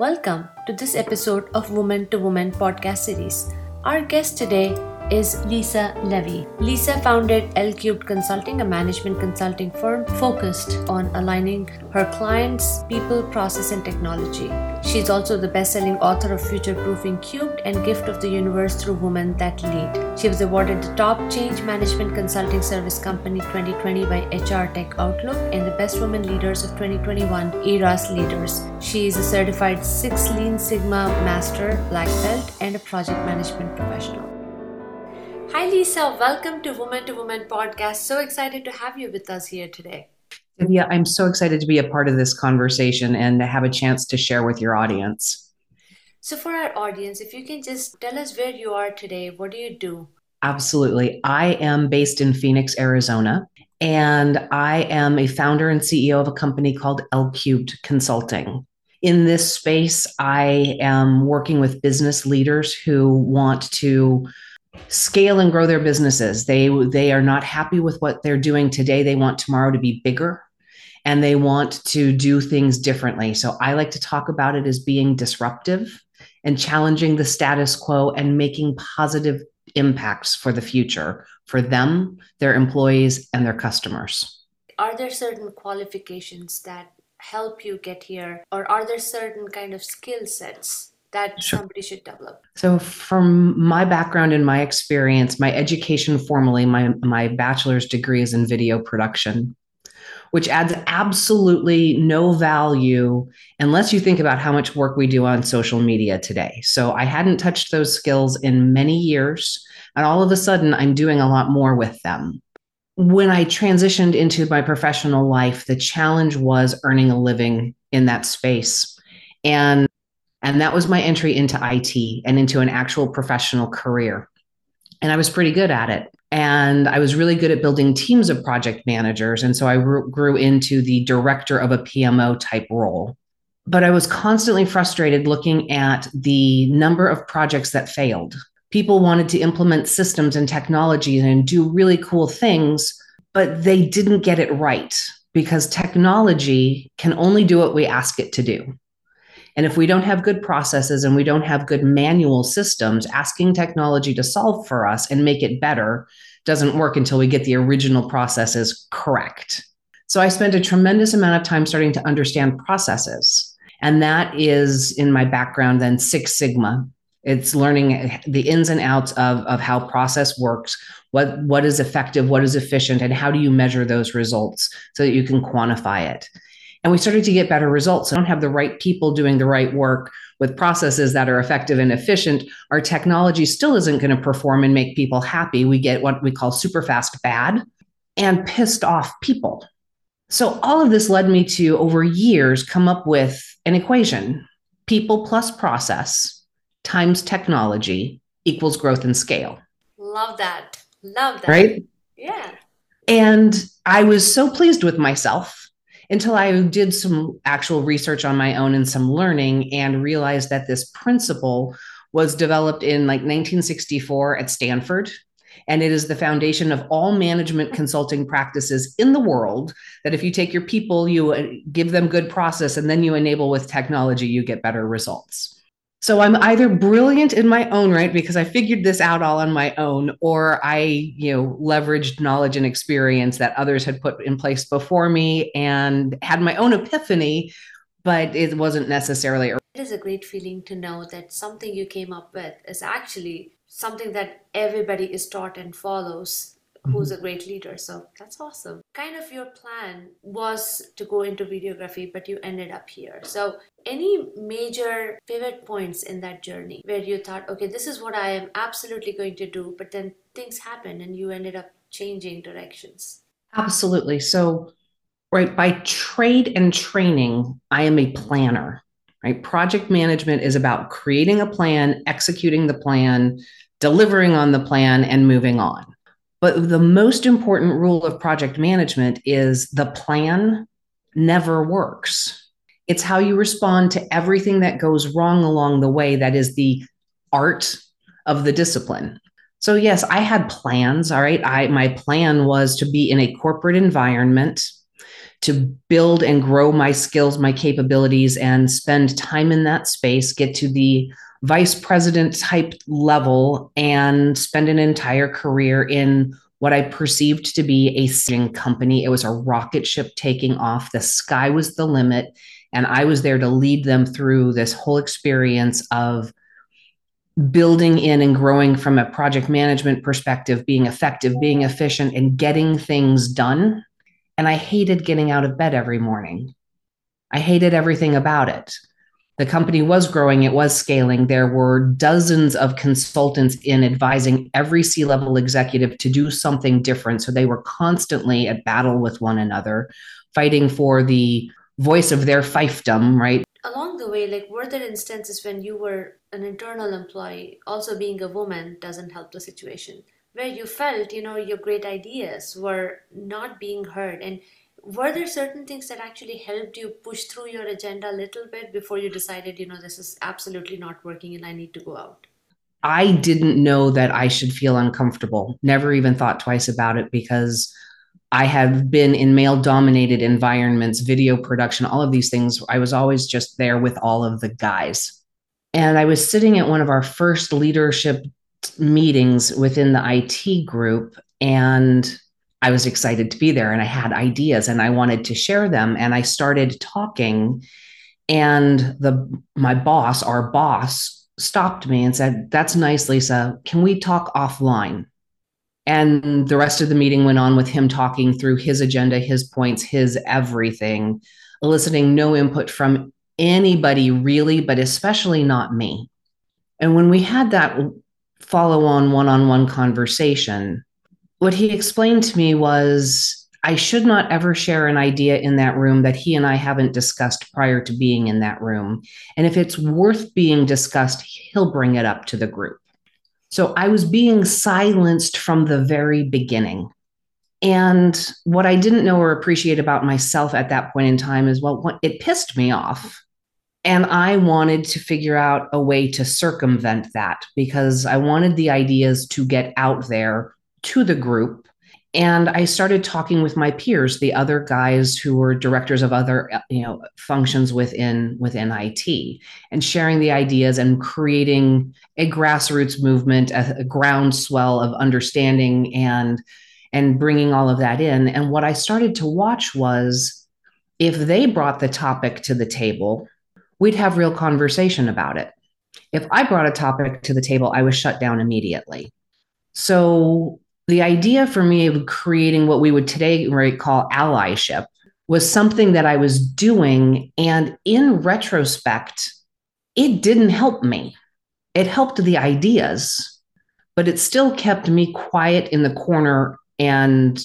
Welcome to this episode of Woman to Woman podcast series. Our guest today is Lisa Levy. Lisa founded L Cubed Consulting, a management consulting firm focused on aligning her clients' people, process, and technology. She's also the best selling author of Future Proofing Cubed and Gift of the Universe Through Women That Lead. She was awarded the Top Change Management Consulting Service Company 2020 by HR Tech Outlook and the Best Women Leaders of 2021 ERAS Leaders. She is a certified Six Lean Sigma Master, Black Belt, and a project management professional. Hi, Lisa. Welcome to Woman to Woman podcast. So excited to have you with us here today. Yeah, I'm so excited to be a part of this conversation and to have a chance to share with your audience. So, for our audience, if you can just tell us where you are today, what do you do? Absolutely. I am based in Phoenix, Arizona, and I am a founder and CEO of a company called L Cubed Consulting. In this space, I am working with business leaders who want to scale and grow their businesses. They they are not happy with what they're doing today. They want tomorrow to be bigger and they want to do things differently. So I like to talk about it as being disruptive and challenging the status quo and making positive impacts for the future for them, their employees and their customers. Are there certain qualifications that help you get here or are there certain kind of skill sets that sure. somebody should develop? So, from my background and my experience, my education formally, my, my bachelor's degree is in video production, which adds absolutely no value unless you think about how much work we do on social media today. So, I hadn't touched those skills in many years. And all of a sudden, I'm doing a lot more with them. When I transitioned into my professional life, the challenge was earning a living in that space. And and that was my entry into IT and into an actual professional career. And I was pretty good at it. And I was really good at building teams of project managers. And so I grew into the director of a PMO type role. But I was constantly frustrated looking at the number of projects that failed. People wanted to implement systems and technology and do really cool things, but they didn't get it right because technology can only do what we ask it to do. And if we don't have good processes and we don't have good manual systems, asking technology to solve for us and make it better doesn't work until we get the original processes correct. So I spent a tremendous amount of time starting to understand processes. And that is in my background, then Six Sigma. It's learning the ins and outs of, of how process works, what, what is effective, what is efficient, and how do you measure those results so that you can quantify it. And we started to get better results. I don't have the right people doing the right work with processes that are effective and efficient. Our technology still isn't going to perform and make people happy. We get what we call super fast bad and pissed off people. So all of this led me to over years come up with an equation people plus process times technology equals growth and scale. Love that. Love that. Right? Yeah. And I was so pleased with myself until I did some actual research on my own and some learning and realized that this principle was developed in like 1964 at Stanford. And it is the foundation of all management consulting practices in the world. That if you take your people, you uh, give them good process, and then you enable with technology, you get better results. So I'm either brilliant in my own right because I figured this out all on my own, or I, you know, leveraged knowledge and experience that others had put in place before me and had my own epiphany, but it wasn't necessarily. It is a great feeling to know that something you came up with is actually something that everybody is taught and follows who's mm-hmm. a great leader. So that's awesome. Kind of your plan was to go into videography, but you ended up here. So, any major pivot points in that journey where you thought, okay, this is what I am absolutely going to do, but then things happened and you ended up changing directions? Absolutely. So, right, by trade and training, I am a planner. Right? Project management is about creating a plan, executing the plan, delivering on the plan, and moving on but the most important rule of project management is the plan never works. It's how you respond to everything that goes wrong along the way that is the art of the discipline. So yes, I had plans, all right? I my plan was to be in a corporate environment to build and grow my skills, my capabilities, and spend time in that space, get to the vice president type level, and spend an entire career in what I perceived to be a sitting company. It was a rocket ship taking off. The sky was the limit. And I was there to lead them through this whole experience of building in and growing from a project management perspective, being effective, being efficient, and getting things done. And I hated getting out of bed every morning. I hated everything about it. The company was growing, it was scaling. There were dozens of consultants in advising every C level executive to do something different. So they were constantly at battle with one another, fighting for the voice of their fiefdom, right? Along the way, like were there instances when you were an internal employee, also being a woman doesn't help the situation, where you felt, you know, your great ideas were not being heard and were there certain things that actually helped you push through your agenda a little bit before you decided you know this is absolutely not working and i need to go out? I didn't know that i should feel uncomfortable. Never even thought twice about it because i have been in male dominated environments video production all of these things. I was always just there with all of the guys. And i was sitting at one of our first leadership meetings within the it group and I was excited to be there and I had ideas and I wanted to share them. And I started talking, and the my boss, our boss, stopped me and said, That's nice, Lisa. Can we talk offline? And the rest of the meeting went on with him talking through his agenda, his points, his everything, eliciting no input from anybody really, but especially not me. And when we had that follow on one on one conversation, what he explained to me was I should not ever share an idea in that room that he and I haven't discussed prior to being in that room. And if it's worth being discussed, he'll bring it up to the group. So I was being silenced from the very beginning. And what I didn't know or appreciate about myself at that point in time is well, it pissed me off. And I wanted to figure out a way to circumvent that because I wanted the ideas to get out there to the group and i started talking with my peers the other guys who were directors of other uh, you know functions within within it and sharing the ideas and creating a grassroots movement a, a groundswell of understanding and and bringing all of that in. And what i started to watch was if they brought the topic to the table we'd have real conversation about it. If i brought a topic to the table i was shut down immediately. So the idea for me of creating what we would today call allyship was something that I was doing. And in retrospect, it didn't help me. It helped the ideas, but it still kept me quiet in the corner and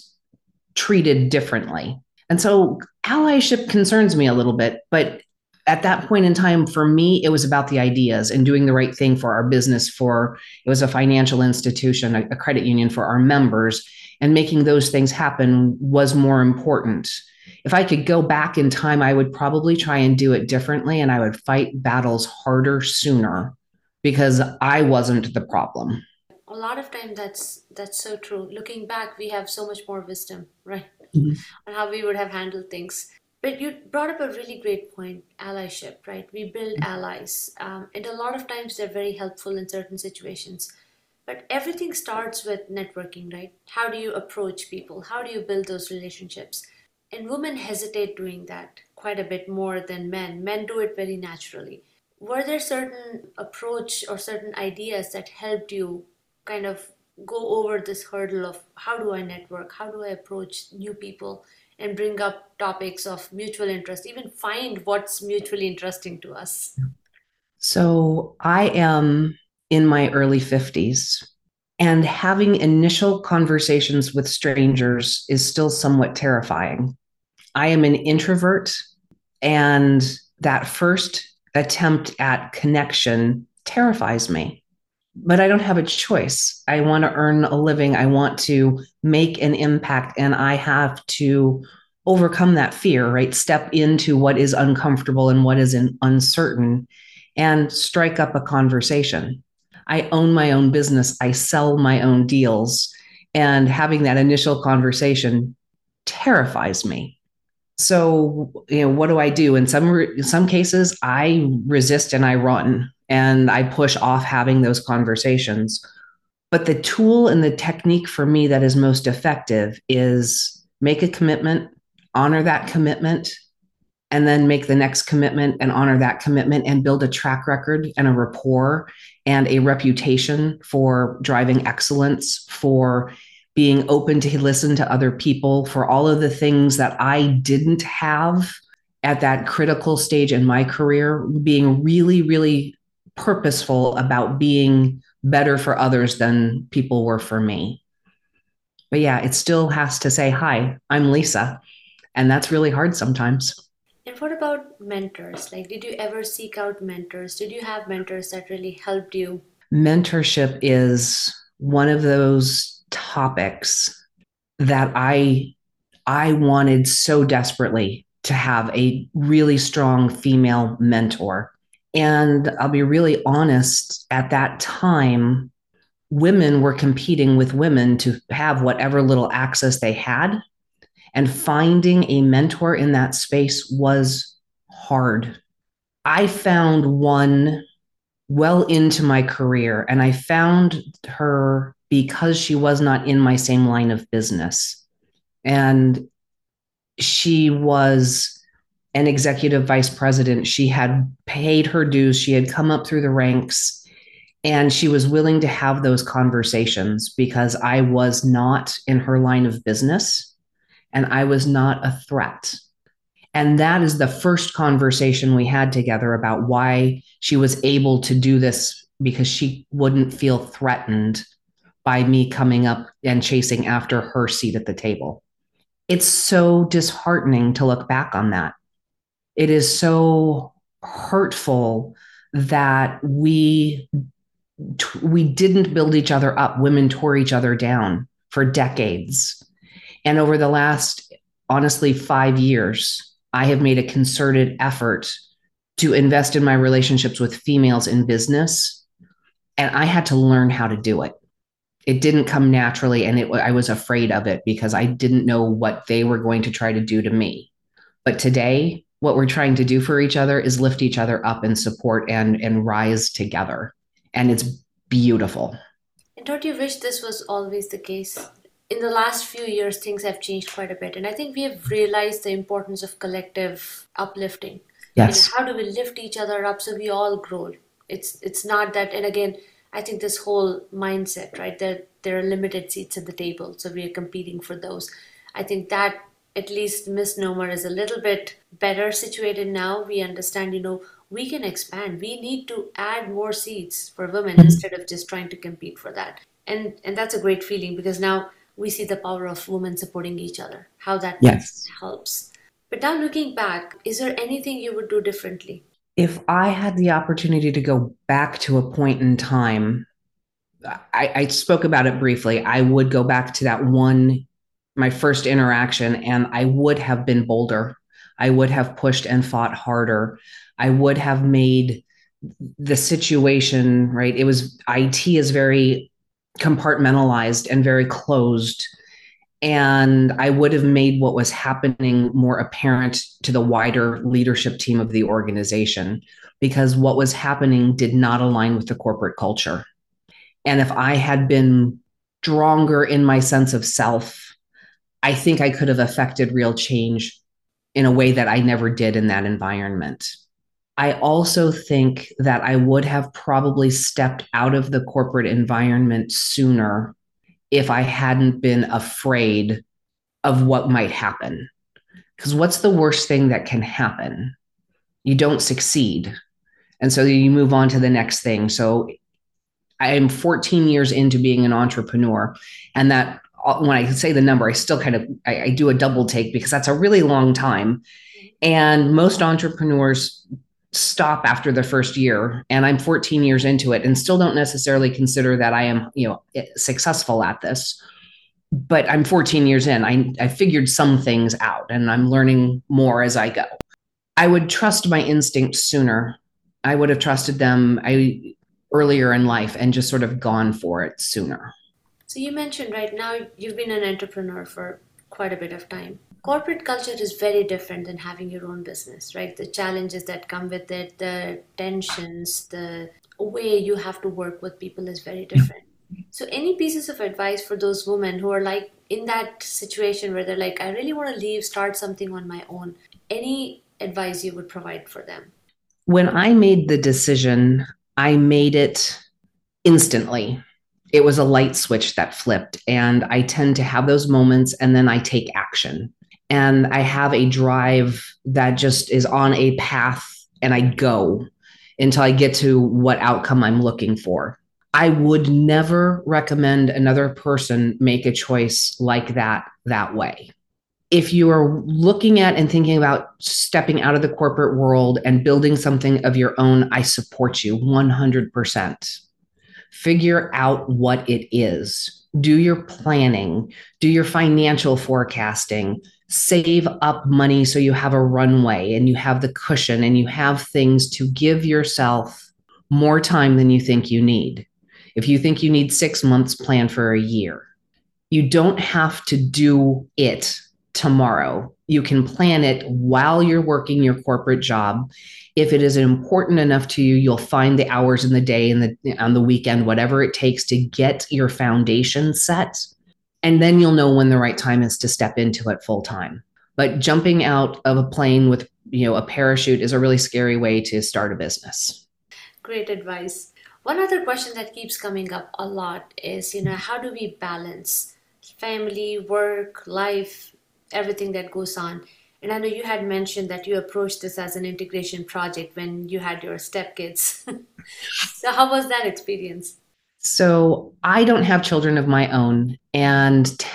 treated differently. And so allyship concerns me a little bit, but at that point in time for me it was about the ideas and doing the right thing for our business for it was a financial institution a, credit union for our members and making those things happen was more important. If i could go back in time i would probably try and do it differently and i would fight battles harder sooner because i wasn't the problem. A lot of time that's that's so true. Looking back we have so much more wisdom right? Mm-hmm. on how we would have handled things but you brought up a really great point allyship, right? We build allies. Um, and a lot of times they're very helpful in certain situations. But everything starts with networking, right? How do you approach people? How do you build those relationships? And women hesitate doing that quite a bit more than men. Men do it very naturally. Were there certain approach or certain ideas that helped you kind of go over this hurdle of how do I network? How do I approach new people? And bring up topics of mutual interest, even find what's mutually interesting to us? So I am in my early 50s, and having initial conversations with strangers is still somewhat terrifying. I am an introvert, and that first attempt at connection terrifies me but I don't have a choice. I want to earn a living. I want to make an impact, and I have to overcome that fear, right? Step into what is uncomfortable and what is uncertain and strike up a conversation. I own my own business, I sell my own deals, and having that initial conversation terrifies me. so you know what do i do in some in some cases i resist and i run and i push off having those conversations. But the tool and the technique for me that is most effective is make a commitment honor that commitment and then make the next commitment and honor that commitment and build a track record and a rapport and a reputation for driving excellence for being open to listen to other people for all of the things that I didn't have at that critical stage in my career, being really, really purposeful about being better for others than people were for me. But yeah, it still has to say, Hi, I'm Lisa. And that's really hard sometimes. And what about mentors? Like, did you ever seek out mentors? Did you have mentors that really helped you? Mentorship is one of those topics that I I wanted so desperately to have a really strong female mentor. And I'll be really honest, at that time, women were competing with women to have whatever little access they had. And finding a mentor in that space was hard. I found one well into my career, and I found her because she was not in my same line of business. And she was an executive vice president. She had paid her dues, she had come up through the ranks, and she was willing to have those conversations because I was not in her line of business and I was not a threat. And that is the first conversation we had together about why she was able to do this because she wouldn't feel threatened by me coming up and chasing after her seat at the table. It's so disheartening to look back on that. It is so hurtful that we we didn't build each other up. Women tore each other down for decades. And over the last honestly 5 years, I have made a concerted effort to invest in my relationships with females in business and I had to learn how to do it it didn't come naturally and it I was afraid of it because I didn't know what they were going to try to do to me. But today what we're trying to do for each other is lift each other up and support and and rise together. And it's beautiful. And don't you wish this was always the case? In the last few years things have changed quite a bit and I think we have realized the importance of collective uplifting. Yes. how do we lift each other up so we all grow? It's it's not that and again I think this whole mindset, right, that there are limited seats at the table, so we are competing for those. I think that at least misnomer is a little bit better situated now. We understand, you know, we can expand. We need to add more seats for women mm-hmm. instead of just trying to compete for that. And and that's a great feeling because now we see the power of women supporting each other, how that yes. helps. But now looking back, is there anything you would do differently? if I had the opportunity to go back to a point in time, I, I, spoke about it briefly. I would go back to that one, my first interaction, and I would have been bolder. I would have pushed and fought harder. I would have made the situation right. It was IT is very compartmentalized and very closed and I would have made what was happening more apparent to the wider leadership team of the organization because what was happening did not align with the corporate culture. And if I had been stronger in my sense of self, I think I could have affected real change in a way that I never did in that environment. I also think that I would have probably stepped out of the corporate environment sooner if I hadn't been afraid of what might happen. Because what's the worst thing that can happen? You don't succeed. And so you move on to the next thing. So I am 14 years into being an entrepreneur. And that when I say the number, I still kind of I, I do a double take because that's a really long time. And most entrepreneurs stop after the first year and i'm 14 years into it and still don't necessarily consider that i am you know eh, successful at this. But i'm 14 years in. I, I figured some things out and i'm learning more as i go. I would trust my instincts sooner. I would have trusted them i earlier in life and just sort of gone for it sooner so you mentioned right now you've been an entrepreneur for quite a bit of time corporate culture is very different than having your own business, right? The challenges that come with it, the tensions, the way you have to work with people is very different. So, any pieces of advice for those women who are like in that situation where they're like, I really want to leave, start something on my own? Any advice you would provide for them? When I made the decision, I made it instantly. It was a light switch that flipped. And I tend to have those moments and then I take action and I have a drive that just is on a path and I go until I get to what outcome I'm looking for. I would never recommend another person make a choice like that that way. If you are looking at and thinking about stepping out of the corporate world and building something of your own, I support you 100%. Figure out what it is. Do your planning, do your financial forecasting, save up money so you have a runway and you have the cushion and you have things to give yourself more time than you think you need. If you think you need six months, plan for a year. You don't have to do it tomorrow. You can plan it while you're working your corporate job. If it is important enough to you, you'll find the hours in the day and the on the weekend, whatever it takes to get your foundation set and then you'll know when the right time is to step into it full time but jumping out of a plane with you know a parachute is a really scary way to start a business great advice one other question that keeps coming up a lot is you know how do we balance family work life everything that goes on and i know you had mentioned that you approached this as an integration project when you had your stepkids so how was that experience so I don't have children of my own. And t-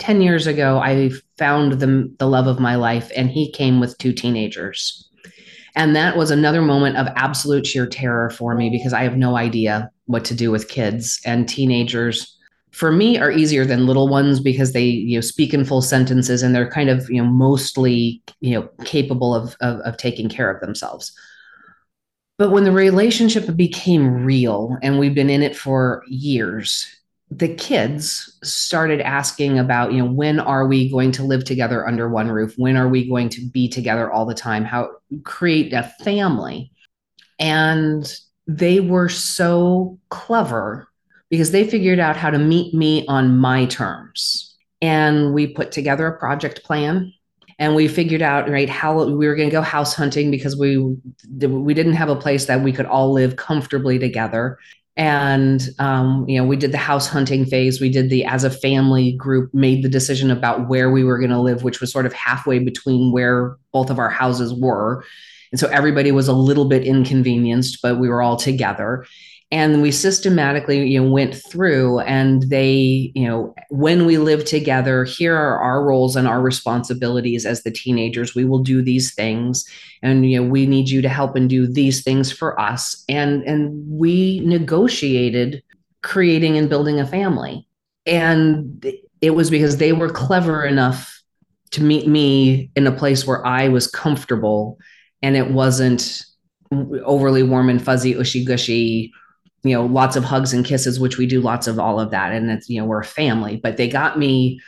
10 years ago, I found the, the love of my life, and he came with two teenagers. And that was another moment of absolute sheer terror for me because I have no idea what to do with kids and teenagers. For me, are easier than little ones because they you know speak in full sentences and they're kind of you know mostly you know capable of, of, of taking care of themselves. But when the relationship became real and we've been in it for years, the kids started asking about, you know, when are we going to live together under one roof? When are we going to be together all the time? How create a family? And they were so clever because they figured out how to meet me on my terms. And we put together a project plan and we figured out right how we were going to go house hunting because we we didn't have a place that we could all live comfortably together. And um, you know we did the house hunting phase. We did the as a family group made the decision about where we were going to live which was sort of halfway between where both of our houses were. And so everybody was a little bit inconvenienced but we were all together and we systematically you know went through and they you know when we live together here are our roles and our responsibilities as the teenagers. We will do these things. And you know we need you to help and do these things for us. And and we negotiated creating and building a family. And it was because they were clever enough to meet me in a place where i was comfortable and it wasn't overly warm and fuzzy ushy gushy you know, lots of hugs and kisses, which we do lots of all of that. And it's, you know, we're a family, but they got me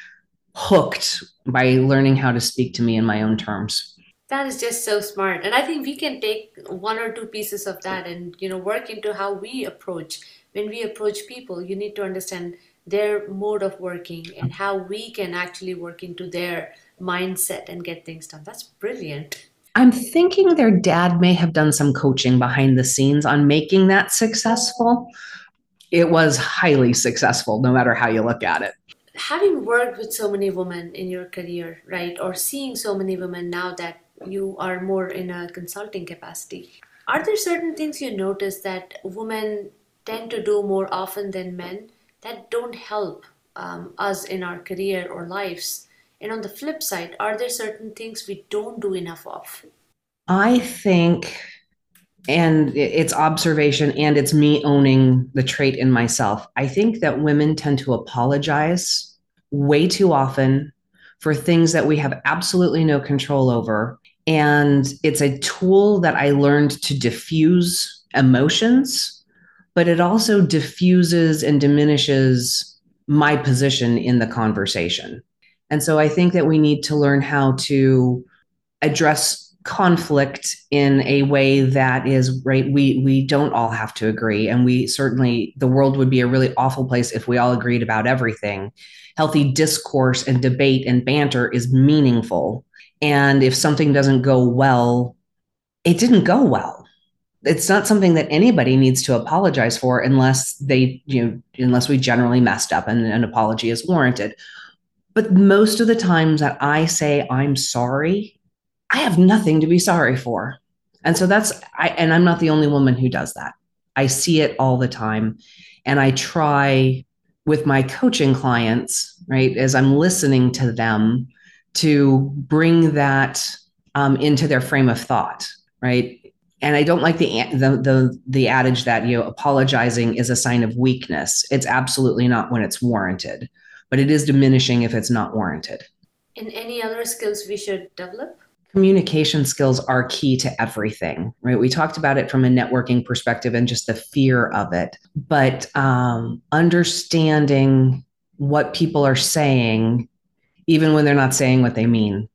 hooked by learning how to speak to me in my own terms. That is just so smart. And I think we can take one or two pieces of that and, you know, work into how we approach. When we approach people, you need to understand their mode of working and how we can actually work into their mindset and get things done. That's brilliant. I'm thinking their dad may have done some coaching behind the scenes on making that successful. It was highly successful, no matter how you look at it. Having worked with so many women in your career, right, or seeing so many women now that you are more in a consulting capacity, are there certain things you notice that women tend to do more often than men that don't help um, us in our career or lives? And on the flip side, are there certain things we don't do enough of? I think, and it's observation and it's me owning the trait in myself. I think that women tend to apologize way too often for things that we have absolutely no control over. And it's a tool that I learned to diffuse emotions, but it also diffuses and diminishes my position in the conversation And so I think that we need to learn how to address conflict in a way that is right we we don't all have to agree. And we certainly the world would be a really awful place if we all agreed about everything. Healthy discourse and debate and banter is meaningful. And if something doesn't go well it didn't go well. It's not something that anybody needs to apologize for unless they you know unless we generally messed up and an apology is warranted but most of the times that i say i'm sorry I have nothing to be sorry for. And so that's I and I'm not the only woman who does that. I see it all the time and I try with my coaching clients, right, as I'm listening to them to bring that um, into their frame of thought, right? And I don't like the, the the the adage that you know apologizing is a sign of weakness. It's absolutely not when it's warranted, but it is diminishing if it's not warranted. And any other skills we should develop? communication skills are key to everything right we talked about it from a networking perspective and just the fear of it but um, understanding what people are saying even when they're not saying what they mean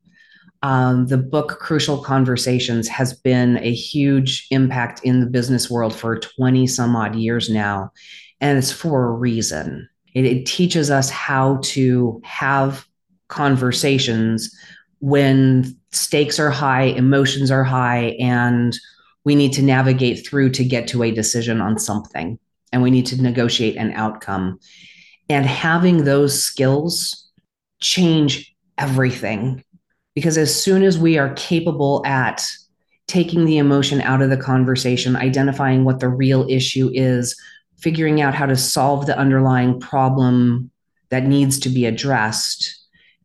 um, the book crucial conversations has been a huge impact in the business world for 20 some odd years now and it's for a reason it, it teaches us how to have conversations when stakes are high, emotions are high, and we need to navigate through to get to a decision on something and we need to negotiate an outcome. And having those skills change everything because as soon as we are capable at taking the emotion out of the conversation, identifying what the real issue is, figuring out how to solve the underlying problem that needs to be addressed,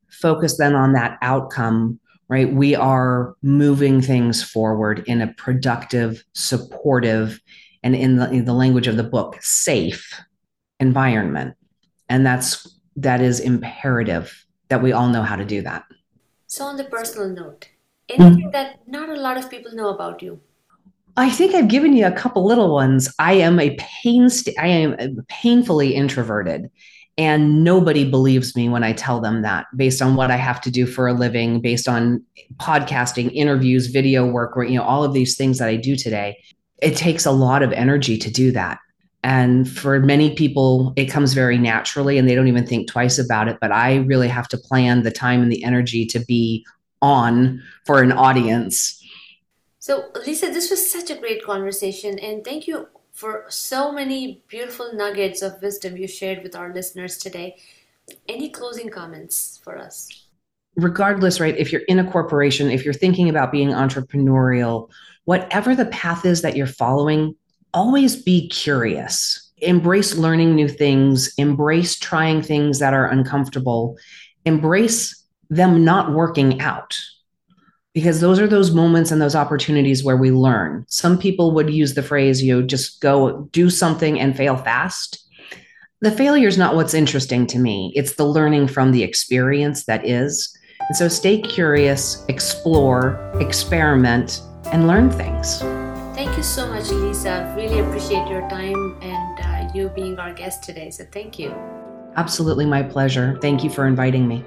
focus then on that outcome, right? We are moving things forward in a productive, supportive, and in the, in the language of the book, safe environment. And that's that is imperative that we all know how to do that. So on the personal note, anything mm-hmm. that not a lot of people know about you? I think I've given you a couple little ones. I am a pain I am painfully introverted and nobody believes me when I tell them that based on what I have to do for a living, based on podcasting, interviews, video work, you know, all of these things that I do today. It takes a lot of energy to do that. And for many people, it comes very naturally and they don't even think twice about it. But I really have to plan the time and the energy to be on for an audience. So, Lisa, this was such a great conversation. And thank you for so many beautiful nuggets of wisdom you shared with our listeners today. Any closing comments for us? Regardless, right, if you're in a corporation, if you're thinking about being entrepreneurial, whatever the path is that you're following, always be curious. Embrace learning new things, embrace trying things that are uncomfortable, embrace them not working out because those are those moments and those opportunities where we learn. Some people would use the phrase, you know, just go do something and fail fast. The failure is not what's interesting to me. It's the learning from the experience that is. And so stay curious, explore, experiment, and learn things. Thank you so much, Lisa. Really appreciate your time and uh, you being our guest today. So thank you. Absolutely my pleasure. Thank you for inviting me.